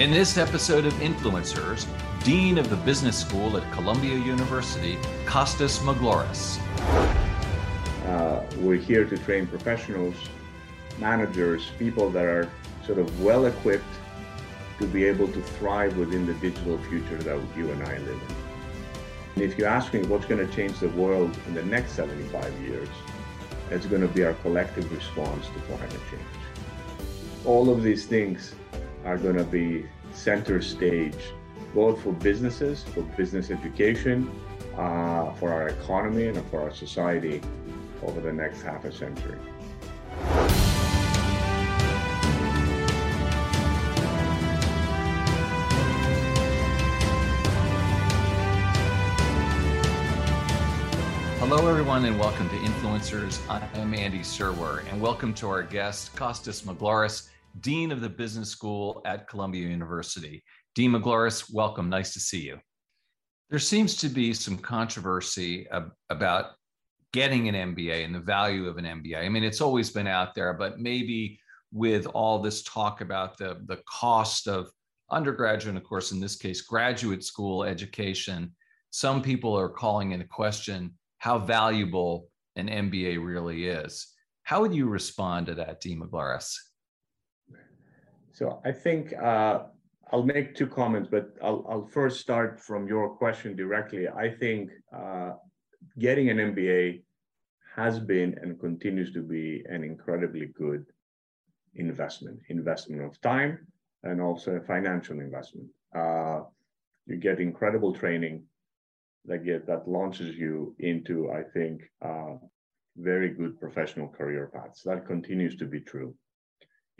In this episode of Influencers, Dean of the Business School at Columbia University, Costis Maglaras. Uh, we're here to train professionals, managers, people that are sort of well equipped to be able to thrive within the digital future that you and I live in. And if you ask me what's going to change the world in the next 75 years, it's going to be our collective response to climate change. All of these things are going to be center stage, both for businesses, for business education, uh, for our economy, and for our society over the next half a century. Hello, everyone, and welcome to Influencers. I am Andy Serwer, and welcome to our guest, Costis Maglaras, Dean of the Business School at Columbia University. Dean Maglaras, welcome. Nice to see you. There seems to be some controversy ab- about getting an MBA and the value of an MBA. I mean, it's always been out there, but maybe with all this talk about the, the cost of undergraduate, and of course, in this case, graduate school education, some people are calling into question how valuable an MBA really is. How would you respond to that, Dean Maglaras? So I think uh, I'll make two comments, but I'll, I'll, first start from your question directly. I think uh, getting an MBA has been and continues to be an incredibly good investment, investment of time and also a financial investment. Uh, you get incredible training that get that launches you into, I think, uh, very good professional career paths. That continues to be true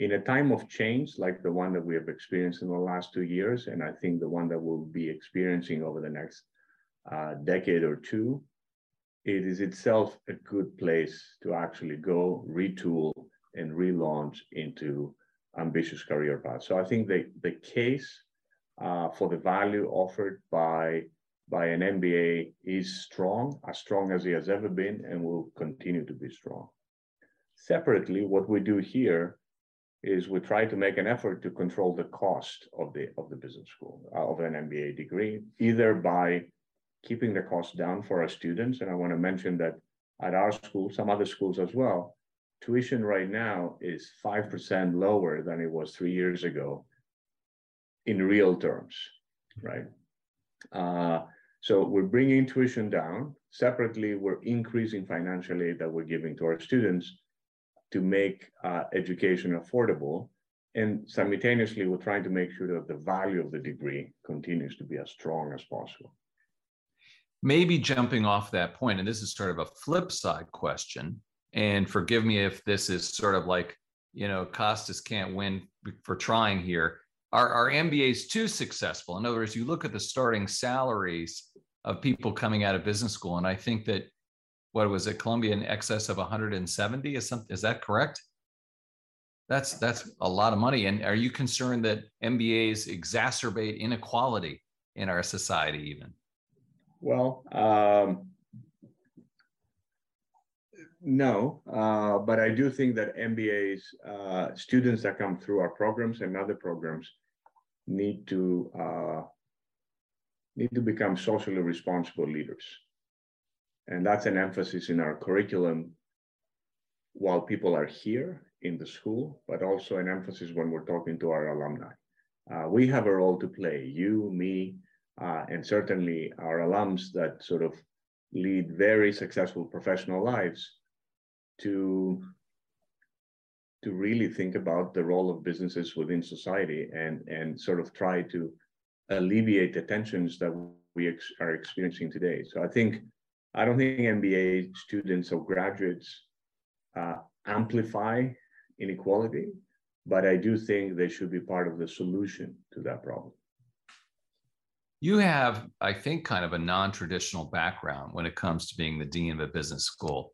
in a time of change like the one that we have experienced in the last two years, and I think the one that we'll be experiencing over the next uh, decade or two, it is itself a good place to actually go retool and relaunch into ambitious career paths. So I think the, the case uh, for the value offered by, by an MBA is strong, as strong as it has ever been, and will continue to be strong. Separately, what we do here is we try to make an effort to control the cost of the of the business school uh, of an MBA degree, either by keeping the cost down for our students. And I want to mention that at our school, some other schools as well, tuition right now is five percent lower than it was three years ago in real terms, right? Uh, so we're bringing tuition down. Separately, we're increasing financial aid that we're giving to our students to make uh, education affordable. And simultaneously, we're trying to make sure that the value of the degree continues to be as strong as possible. Maybe jumping off that point, and this is sort of a flip side question, and forgive me if this is sort of like, you know, Costis can't win for trying here. Are, are MBAs too successful? In other words, you look at the starting salaries of people coming out of business school, and I think that what was it, Columbia in excess of 170? Is something is that correct? That's that's a lot of money. And are you concerned that MBAs exacerbate inequality in our society even? Well, um, no, uh, but I do think that MBAs, uh, students that come through our programs and other programs need to uh, need to become socially responsible leaders. And that's an emphasis in our curriculum while people are here in the school, but also an emphasis when we're talking to our alumni. Uh, we have a role to play, you, me, uh, and certainly our alums that sort of lead very successful professional lives to to really think about the role of businesses within society and and sort of try to alleviate the tensions that we ex- are experiencing today. So I think I don't think MBA students or graduates uh, amplify inequality, but I do think they should be part of the solution to that problem. You have, I think, kind of a non traditional background when it comes to being the dean of a business school.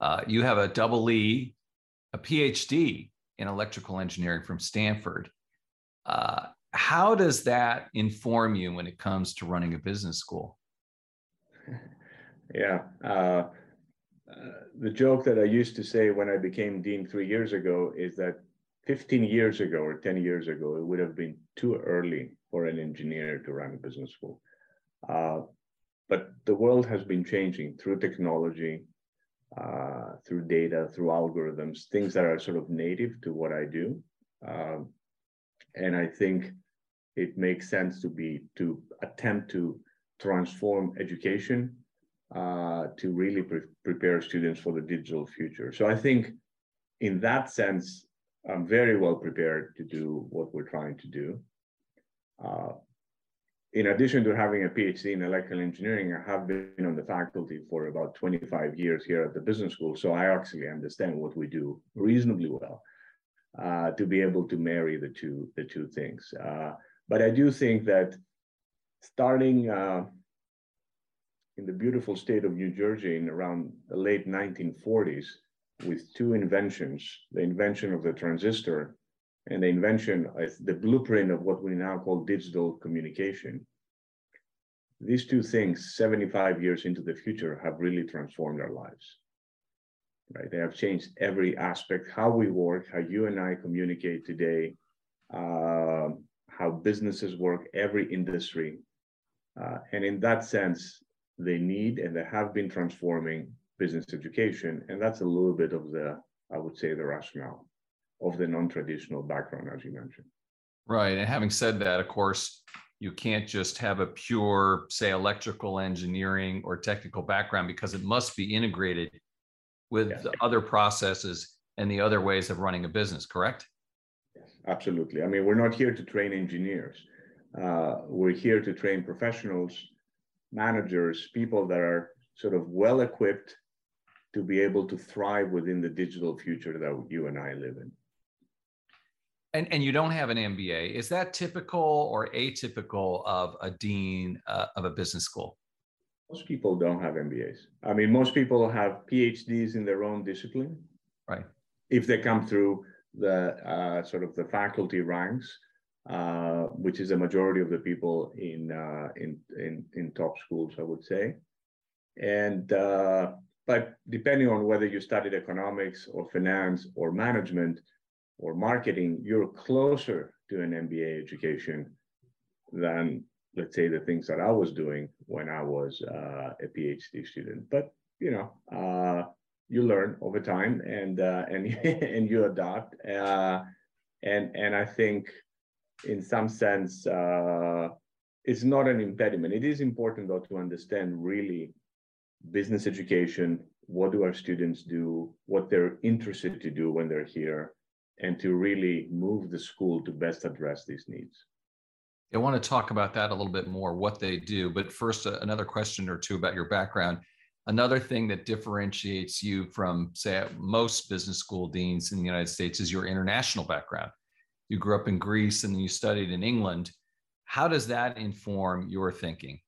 Uh, you have a double E, a PhD in electrical engineering from Stanford. Uh, how does that inform you when it comes to running a business school? Yeah. Uh, uh, the joke that I used to say when I became dean three years ago is that 15 years ago or 10 years ago, it would have been too early for an engineer to run a business school. Uh, but the world has been changing through technology, uh, through data, through algorithms, things that are sort of native to what I do. Um, and I think it makes sense to be to attempt to transform education uh, to really pre prepare students for the digital future. So I think in that sense, I'm very well prepared to do what we're trying to do. Uh, in addition to having a PhD in electrical engineering, I have been on the faculty for about 25 years here at the business school. So I actually understand what we do reasonably well uh, to be able to marry the two, the two things. Uh, but I do think that starting uh, in the beautiful state of New Jersey in around the late 1940s, with two inventions, the invention of the transistor and the invention, the blueprint of what we now call digital communication. These two things, 75 years into the future, have really transformed our lives. Right? They have changed every aspect, how we work, how you and I communicate today, uh, how businesses work, every industry. Uh, and in that sense, they need and they have been transforming business education. And that's a little bit of the, I would say, the rationale of the non-traditional background, as you mentioned. Right. And having said that, of course, you can't just have a pure, say, electrical engineering or technical background because it must be integrated with yes. the other processes and the other ways of running a business, correct? Yes, absolutely. I mean, we're not here to train engineers. Uh, we're here to train professionals, managers, people that are sort of well equipped to be able to thrive within the digital future that you and I live in. And, and you don't have an MBA. Is that typical or atypical of a dean uh, of a business school? Most people don't have MBAs. I mean, most people have PhDs in their own discipline. Right. If they come through the uh, sort of the faculty ranks, uh, which is a majority of the people in, uh, in, in, in top schools, I would say. And uh, but depending on whether you studied economics or finance or management or marketing, you're closer to an MBA education than, let's say, the things that I was doing when I was uh, a PhD student. But you know, uh, you learn over time, and uh, and and you adopt. Uh, and and I think, in some sense, uh, it's not an impediment. It is important though to understand really business education, what do our students do, what they're interested to do when they're here, and to really move the school to best address these needs. I want to talk about that a little bit more, what they do. But first, uh, another question or two about your background. Another thing that differentiates you from, say, most business school deans in the United States is your international background. You grew up in Greece and then you studied in England. How does that inform your thinking?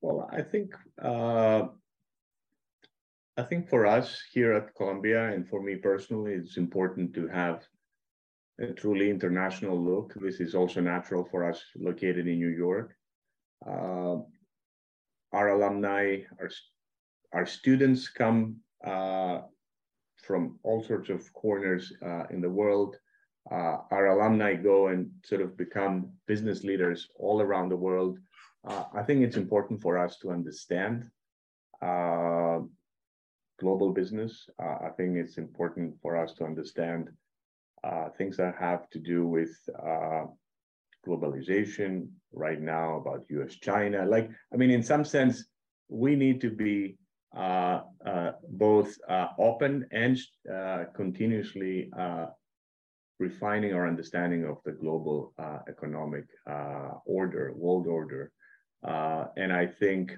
Well, I think uh, I think for us here at Columbia, and for me personally, it's important to have a truly international look. This is also natural for us located in New York. Uh, our alumni, our, our students come uh, from all sorts of corners uh, in the world. Uh, our alumni go and sort of become business leaders all around the world uh, I think it's important for us to understand uh, global business. Uh, I think it's important for us to understand uh, things that have to do with globalization right now about US China. Like, I mean, in some sense, we need to be Uh, uh, both uh, open and continuously refining our understanding of the global economic order, world order. Uh, and I think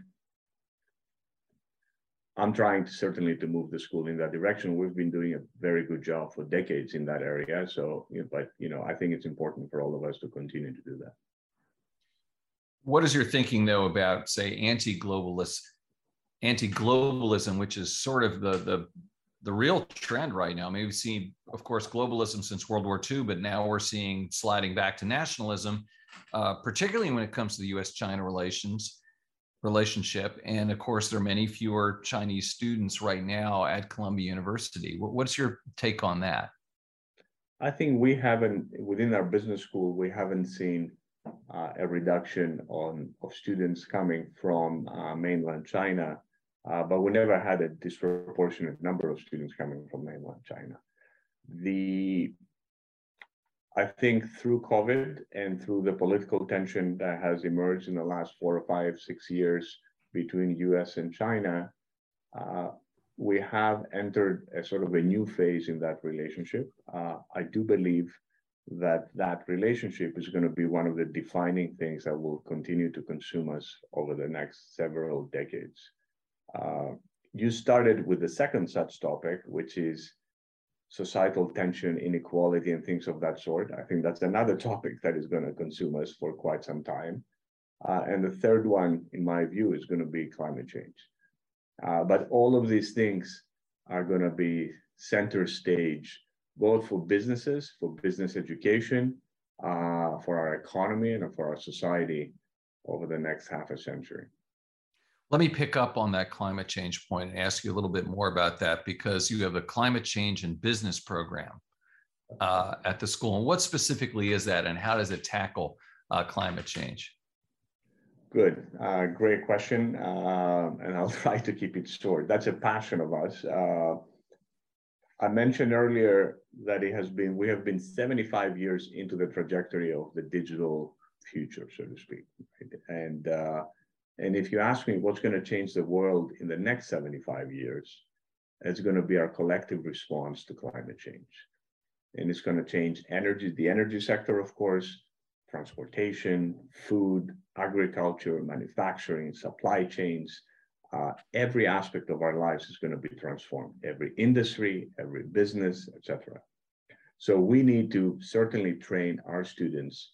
I'm trying to certainly to move the school in that direction. We've been doing a very good job for decades in that area. So, but you know, I think it's important for all of us to continue to do that. What is your thinking though about say anti-globalist, anti-globalism, which is sort of the the the real trend right now? I mean, we've seen, of course, globalism since World War II, but now we're seeing sliding back to nationalism uh, particularly when it comes to the U.S.-China relations relationship. And of course, there are many fewer Chinese students right now at Columbia University. What's your take on that? I think we haven't, within our business school, we haven't seen uh, a reduction on of students coming from uh, mainland China, uh, but we never had a disproportionate number of students coming from mainland China. The I think through COVID and through the political tension that has emerged in the last four or five, six years between US and China, uh, we have entered a sort of a new phase in that relationship. Uh, I do believe that that relationship is going to be one of the defining things that will continue to consume us over the next several decades. Uh, you started with the second such topic, which is societal tension, inequality, and things of that sort. I think that's another topic that is going to consume us for quite some time. Uh, and the third one, in my view, is going to be climate change. Uh, but all of these things are going to be center stage, both for businesses, for business education, uh, for our economy, and for our society over the next half a century. Let me pick up on that climate change point and ask you a little bit more about that because you have a climate change and business program uh, at the school. And what specifically is that, and how does it tackle uh, climate change? Good, uh, great question, uh, and I'll try to keep it short. That's a passion of us. Uh, I mentioned earlier that it has been we have been 75 years into the trajectory of the digital future, so to speak, and uh, and if you ask me what's going to change the world in the next 75 years, it's going to be our collective response to climate change, and it's going to change energy, the energy sector, of course, transportation, food, agriculture, manufacturing, supply chains, uh, every aspect of our lives is going to be transformed. Every industry, every business, etc. So we need to certainly train our students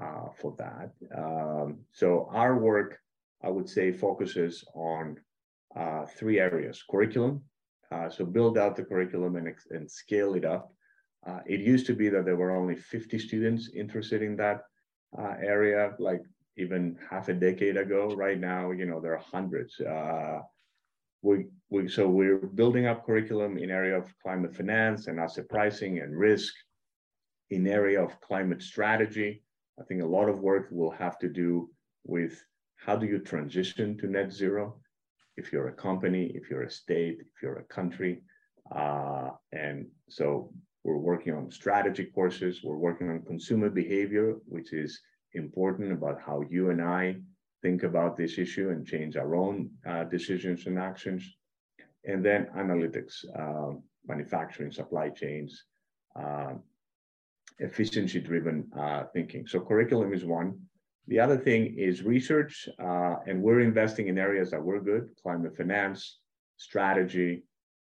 uh, for that. Um, so our work, I would say, focuses on uh, three areas: curriculum. Uh, so build out the curriculum and, and scale it up. Uh, it used to be that there were only 50 students interested in that uh, area like even half a decade ago. Right now, you know, there are hundreds. Uh, we, we, so we're building up curriculum in area of climate finance and asset pricing and risk, in area of climate strategy. I think a lot of work will have to do with how do you transition to net zero if you're a company, if you're a state, if you're a country. Uh, and so we're working on strategy courses. We're working on consumer behavior, which is important about how you and I think about this issue and change our own uh, decisions and actions. And then analytics, uh, manufacturing, supply chains, uh, efficiency driven uh, thinking. So curriculum is one. The other thing is research, uh, and we're investing in areas that we're good, climate finance, strategy,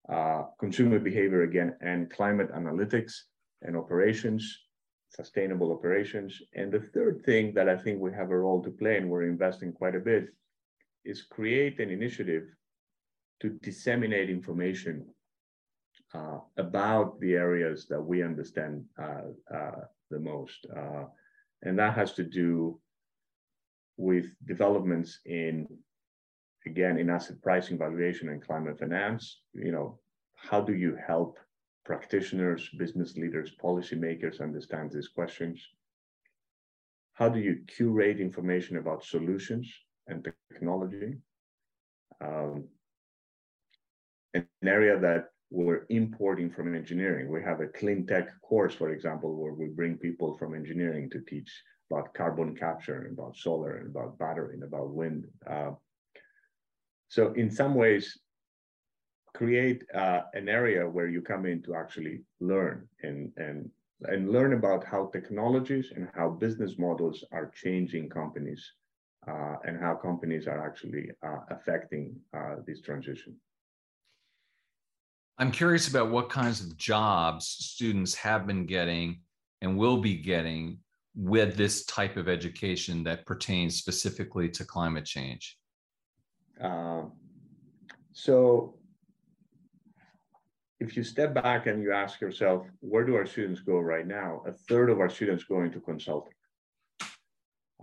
uh, consumer behavior again, and climate analytics and operations, sustainable operations. And the third thing that I think we have a role to play, and we're investing quite a bit, is create an initiative to disseminate information uh, about the areas that we understand uh, uh, the most. Uh, and that has to do with developments in again, in asset pricing valuation and climate finance, you know, how do you help practitioners, business leaders, policymakers understand these questions? How do you curate information about solutions and technology? Um, an area that we're importing from engineering. We have a clean tech course, for example, where we bring people from engineering to teach about carbon capture and about solar and about battery and about wind. Uh, so in some ways, create uh, an area where you come in to actually learn and, and, and learn about how technologies and how business models are changing companies uh, and how companies are actually uh, affecting uh, this transition. I'm curious about what kinds of jobs students have been getting and will be getting with this type of education that pertains specifically to climate change. Uh, so if you step back and you ask yourself, where do our students go right now? A third of our students go into consulting.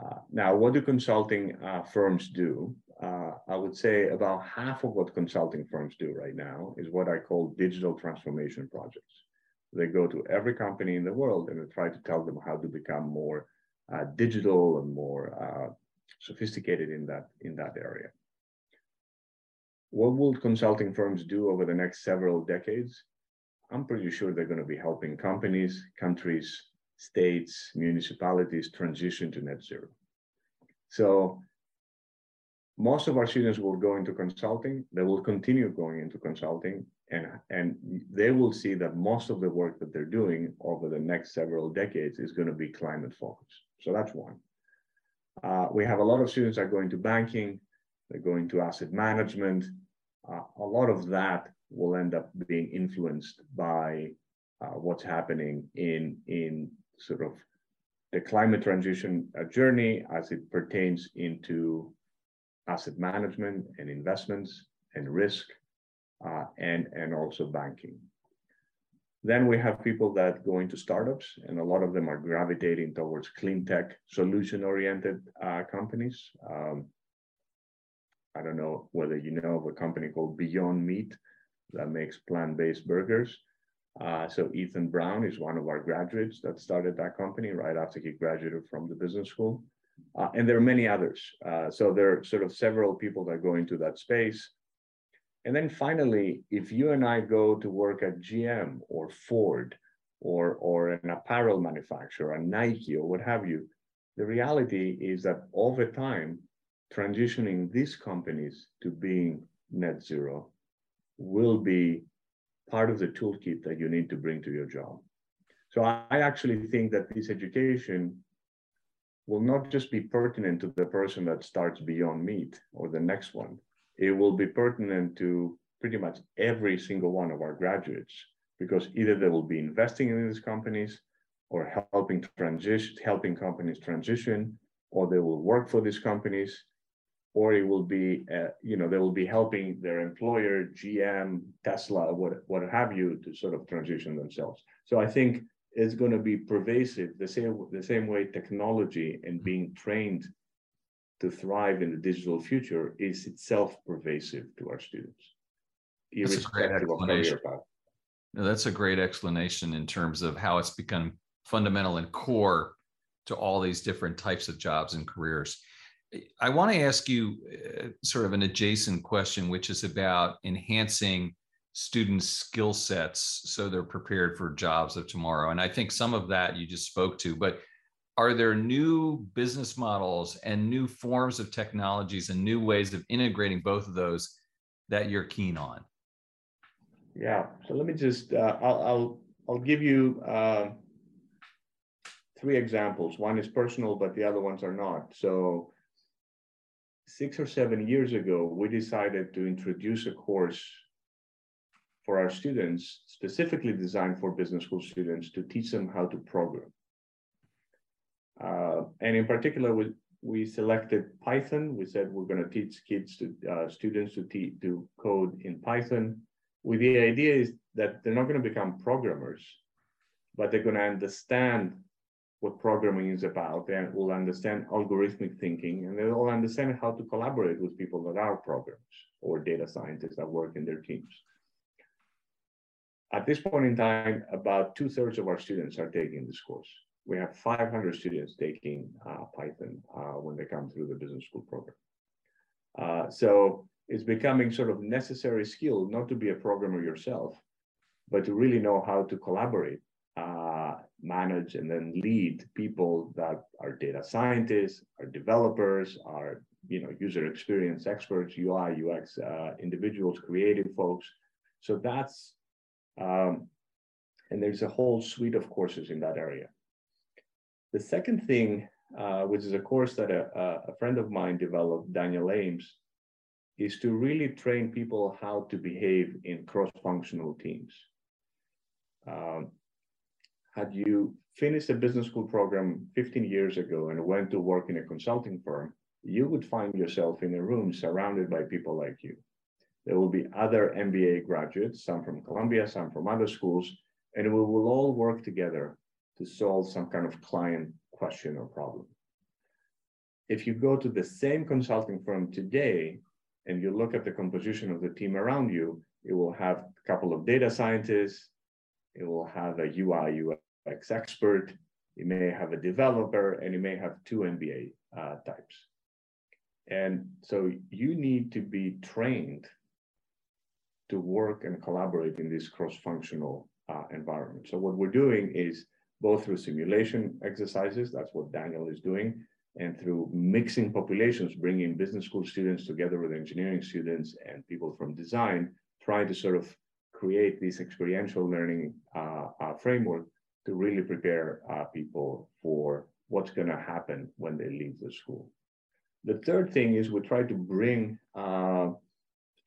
Uh, now, what do consulting uh, firms do? Uh, I would say about half of what consulting firms do right now is what I call digital transformation projects. They go to every company in the world and they try to tell them how to become more uh, digital and more uh, sophisticated in that in that area. What will consulting firms do over the next several decades? I'm pretty sure they're going to be helping companies, countries, states, municipalities transition to net zero. So most of our students will go into consulting. They will continue going into consulting and, and they will see that most of the work that they're doing over the next several decades is going to be climate focused. So that's one. Uh, we have a lot of students that are going to banking, they're going to asset management. Uh, a lot of that will end up being influenced by uh, what's happening in, in sort of the climate transition uh, journey as it pertains into asset management and investments and risk uh, and, and also banking. Then we have people that go into startups, and a lot of them are gravitating towards clean tech, solution oriented uh, companies. Um, I don't know whether you know of a company called Beyond Meat that makes plant based burgers. Uh, so Ethan Brown is one of our graduates that started that company right after he graduated from the business school. Uh, and there are many others. Uh, so there are sort of several people that go into that space. And then finally, if you and I go to work at GM or Ford or, or an apparel manufacturer, a Nike or what have you, the reality is that over time, transitioning these companies to being net zero will be part of the toolkit that you need to bring to your job. So I, actually think that this education will not just be pertinent to the person that starts beyond meat or the next one, it will be pertinent to pretty much every single one of our graduates because either they will be investing in these companies or helping transition, helping companies transition, or they will work for these companies, or it will be, uh, you know, they will be helping their employer, GM, Tesla, what, what have you, to sort of transition themselves. So I think it's going to be pervasive the same the same way technology and being trained to thrive in the digital future is itself pervasive to our students, irrespective of career path. No, that's a great explanation in terms of how it's become fundamental and core to all these different types of jobs and careers. I want to ask you uh, sort of an adjacent question, which is about enhancing students' skill sets so they're prepared for jobs of tomorrow. And I think some of that you just spoke to, but are there new business models and new forms of technologies and new ways of integrating both of those that you're keen on? Yeah. So let me just uh, I'll, I'll I'll give you uh, three examples. One is personal, but the other ones are not. So six or seven years ago, we decided to introduce a course for our students, specifically designed for business school students, to teach them how to program. Uh, and in particular, we, we selected Python. We said we're going to teach kids to uh, students to to code in Python. With the idea is that they're not going to become programmers, but they're going to understand what programming is about and will understand algorithmic thinking and they'll understand how to collaborate with people that are programmers or data scientists that work in their teams. At this point in time, about two thirds of our students are taking this course we have 500 students taking uh, Python uh, when they come through the business school program. Uh, so it's becoming sort of necessary skill, not to be a programmer yourself, but to really know how to collaborate, uh, manage, and then lead people that are data scientists, are developers, are you know user experience experts, UI, UX uh, individuals, creative folks. So that's um, and there's a whole suite of courses in that area. The second thing, uh, which is a course that a, a friend of mine developed, Daniel Ames, is to really train people how to behave in cross-functional teams. Um, had you finished a business school program 15 years ago and went to work in a consulting firm, you would find yourself in a room surrounded by people like you. There will be other MBA graduates, some from Columbia, some from other schools, and we will all work together to solve some kind of client question or problem. If you go to the same consulting firm today and you look at the composition of the team around you, it will have a couple of data scientists, it will have a UI UX expert, it may have a developer, and it may have two MBA uh, types. And so you need to be trained to work and collaborate in this cross-functional uh, environment. So what we're doing is both through simulation exercises, that's what Daniel is doing, and through mixing populations, bringing business school students together with engineering students and people from design, trying to sort of create this experiential learning uh, uh, framework to really prepare uh, people for what's going to happen when they leave the school. The third thing is we try to bring uh,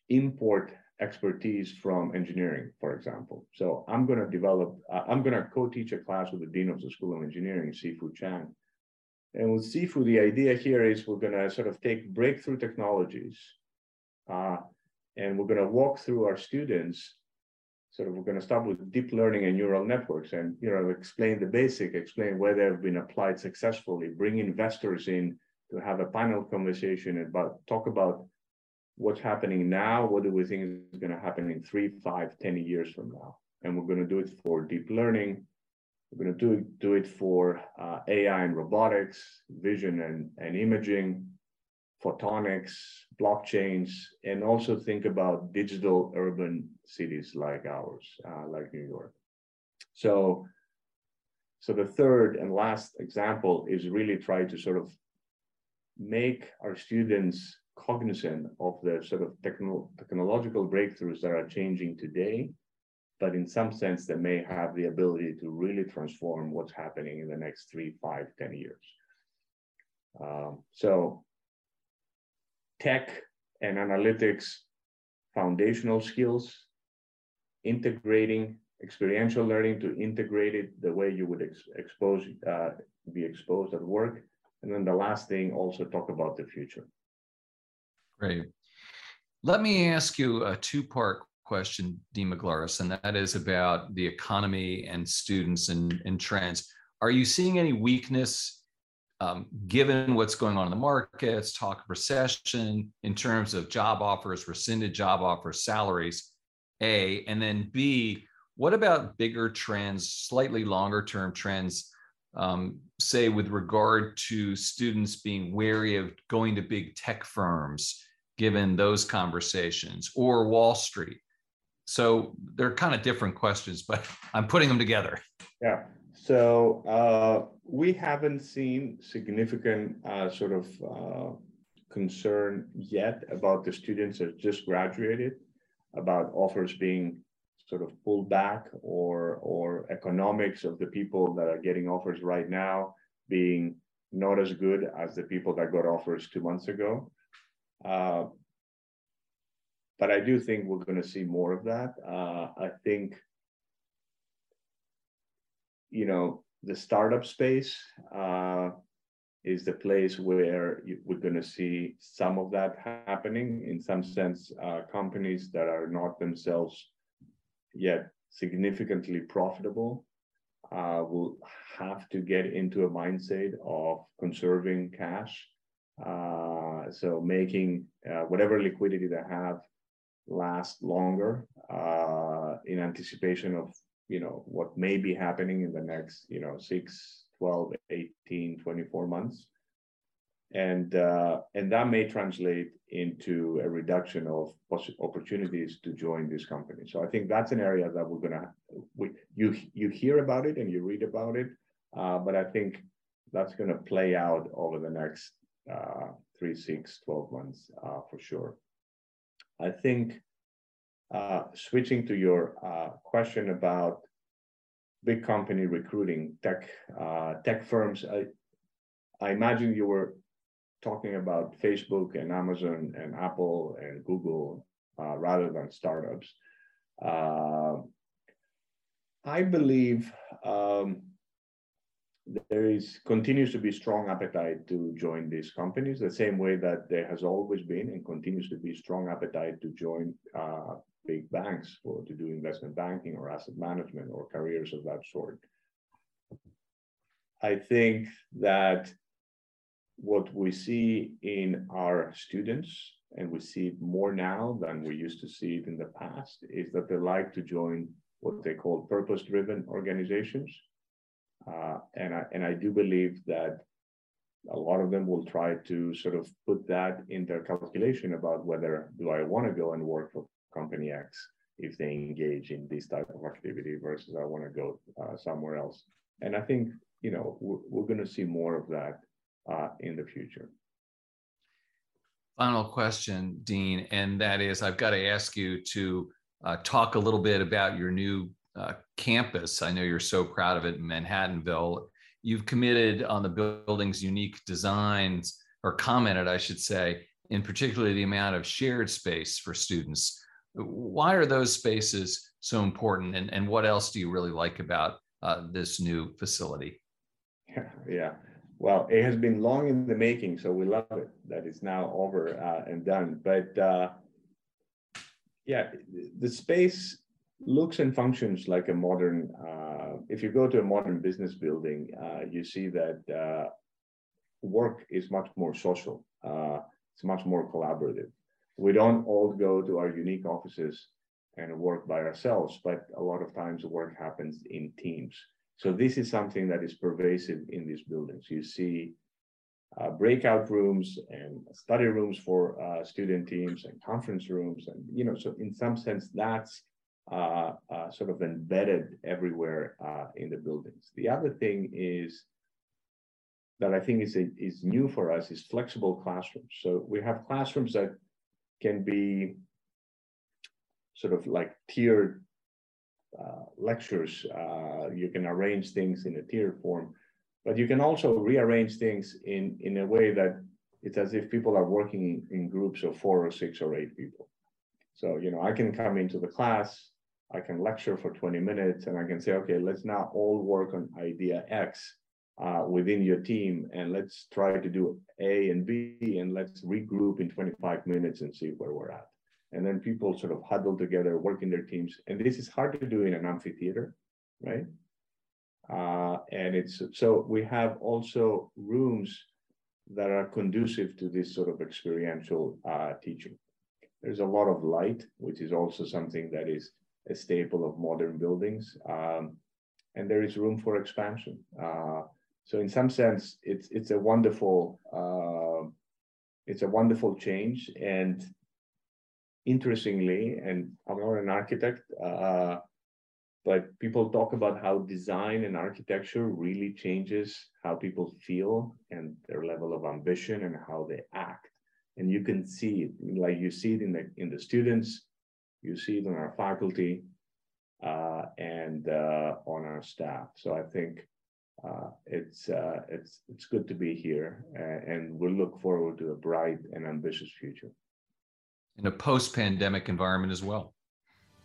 import expertise from engineering, for example. So I'm going to develop, uh, I'm going to co-teach a class with the Dean of the School of Engineering, Shih-Fu Chang. And with Shih-Fu, the idea here is we're going to sort of take breakthrough technologies uh, and we're going to walk through our students. Sort of, we're going to start with deep learning and neural networks and, you know, explain the basic, explain where they've been applied successfully, bring investors in to have a panel conversation about, talk about what's happening now, what do we think is going to happen in three, five, ten years from now. And we're going to do it for deep learning. We're going to do, do it for uh, AI and robotics, vision and, and imaging, photonics, blockchains, and also think about digital urban cities like ours, uh, like New York. So, so the third and last example is really try to sort of make our students cognizant of the sort of techno technological breakthroughs that are changing today, but in some sense that may have the ability to really transform what's happening in the next three, five, ten years. Um, so tech and analytics foundational skills, integrating experiential learning to integrate it the way you would ex expose, uh, be exposed at work. And then the last thing, also talk about the future. Great. Let me ask you a two part question, Dean Maglaras, and that is about the economy and students and, and trends. Are you seeing any weakness um, given what's going on in the markets, talk of recession in terms of job offers, rescinded job offers, salaries? A, and then B, what about bigger trends, slightly longer term trends um, say with regard to students being wary of going to big tech firms given those conversations or Wall Street? So they're kind of different questions, but I'm putting them together. Yeah. So uh, we haven't seen significant uh, sort of uh, concern yet about the students that just graduated, about offers being sort of pulled back or or economics of the people that are getting offers right now being not as good as the people that got offers two months ago. Uh, but I do think we're going to see more of that. Uh, I think, you know, the startup space uh, is the place where you, we're going to see some of that happening. In some sense, uh, companies that are not themselves yet significantly profitable uh, will have to get into a mindset of conserving cash. Uh, so making uh, whatever liquidity they have last longer uh, in anticipation of you know what may be happening in the next you know 6 12 18 24 months. And uh, and that may translate into a reduction of opportunities to join this company. So i think that's an area that we're going to we, you you hear about it and you read about it uh, but i think that's going to play out over the next uh, three six 12 months uh, for sure I think uh, switching to your uh, question about big company recruiting tech uh, tech firms, I, I imagine you were talking about Facebook and Amazon and Apple and Google uh, rather than startups. Uh, I believe um, there is continues to be strong appetite to join these companies the same way that there has always been and continues to be strong appetite to join uh, big banks or to do investment banking or asset management or careers of that sort i think that what we see in our students and we see it more now than we used to see it in the past is that they like to join what they call purpose-driven organizations. Uh, and I and I do believe that a lot of them will try to sort of put that in their calculation about whether do I want to go and work for company X if they engage in this type of activity versus I want to go uh, somewhere else. And I think you know we're, we're going to see more of that uh, in the future. Final question, Dean, and that is I've got to ask you to uh, talk a little bit about your new uh, campus. I know you're so proud of it in Manhattanville. You've committed on the building's unique designs, or commented, I should say, in particular the amount of shared space for students. Why are those spaces so important, and, and what else do you really like about uh, this new facility? Yeah, yeah, well, it has been long in the making, so we love it that it's now over uh, and done. But uh, yeah, the space looks and functions like a modern. Uh, if you go to a modern business building, uh, you see that uh, work is much more social. Uh, it's much more collaborative. We don't all go to our unique offices and work by ourselves, but a lot of times work happens in teams. So this is something that is pervasive in these buildings. You see uh, breakout rooms and study rooms for uh, student teams and conference rooms. And, you know, so in some sense, that's uh, uh sort of embedded everywhere uh, in the buildings. The other thing is that I think is, is new for us is flexible classrooms. So we have classrooms that can be sort of like tiered uh, lectures. you can arrange things in a tiered form but you can also rearrange things in, in a way that it's as if people are working in groups of four or six or eight people. So, you know, I can come into the class, I can lecture for 20 minutes, and I can say, okay, let's now all work on idea X uh, within your team, and let's try to do A and B, and let's regroup in 25 minutes and see where we're at. And then people sort of huddle together, work in their teams. And this is hard to do in an amphitheater, right? Uh, and it's so we have also rooms that are conducive to this sort of experiential uh, teaching. There's a lot of light, which is also something that is a staple of modern buildings. Um, and there is room for expansion. Uh, so in some sense, it's it's a wonderful uh, it's a wonderful change. And interestingly, and I'm not an architect, uh, but people talk about how design and architecture really changes how people feel and their level of ambition and how they act and you can see it like you see it in the in the students you see it on our faculty uh, and uh, on our staff so i think uh, it's uh, it's it's good to be here and we'll look forward to a bright and ambitious future in a post-pandemic environment as well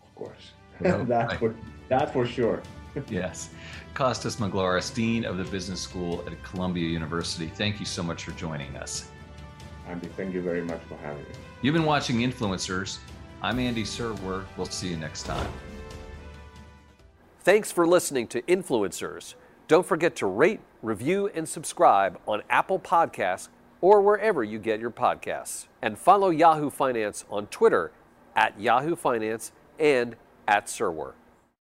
of course that's for that for sure. yes. Costis Maglaras, Dean of the Business School at Columbia University. Thank you so much for joining us. Andy, thank you very much for having me. You've been watching Influencers. I'm Andy Serwer. We'll see you next time. Thanks for listening to Influencers. Don't forget to rate, review, and subscribe on Apple Podcasts or wherever you get your podcasts. And follow Yahoo Finance on Twitter at Yahoo Finance and at Serwer.